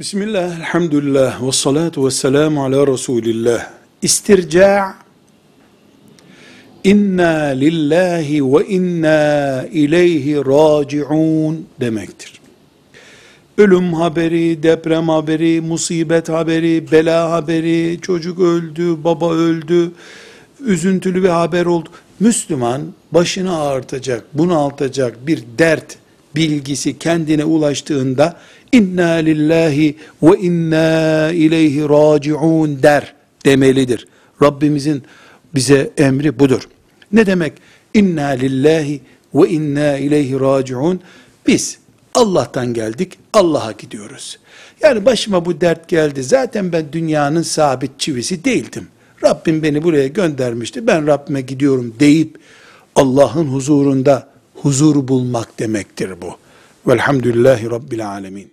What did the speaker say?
Bismillah, elhamdülillah, ve salatu ve selamu ala Resulillah. İstirca' inna lillahi ve inna ileyhi raciun demektir. Ölüm haberi, deprem haberi, musibet haberi, bela haberi, çocuk öldü, baba öldü, üzüntülü bir haber oldu. Müslüman başını ağrıtacak, bunaltacak bir dert bilgisi kendine ulaştığında inna lillahi ve inna ileyhi raciun der demelidir. Rabbimizin bize emri budur. Ne demek inna lillahi ve inna ileyhi raciun? Biz Allah'tan geldik, Allah'a gidiyoruz. Yani başıma bu dert geldi. Zaten ben dünyanın sabit çivisi değildim. Rabbim beni buraya göndermişti. Ben Rabbime gidiyorum deyip Allah'ın huzurunda huzur bulmak demektir bu. Velhamdülillahi Rabbil Alemin.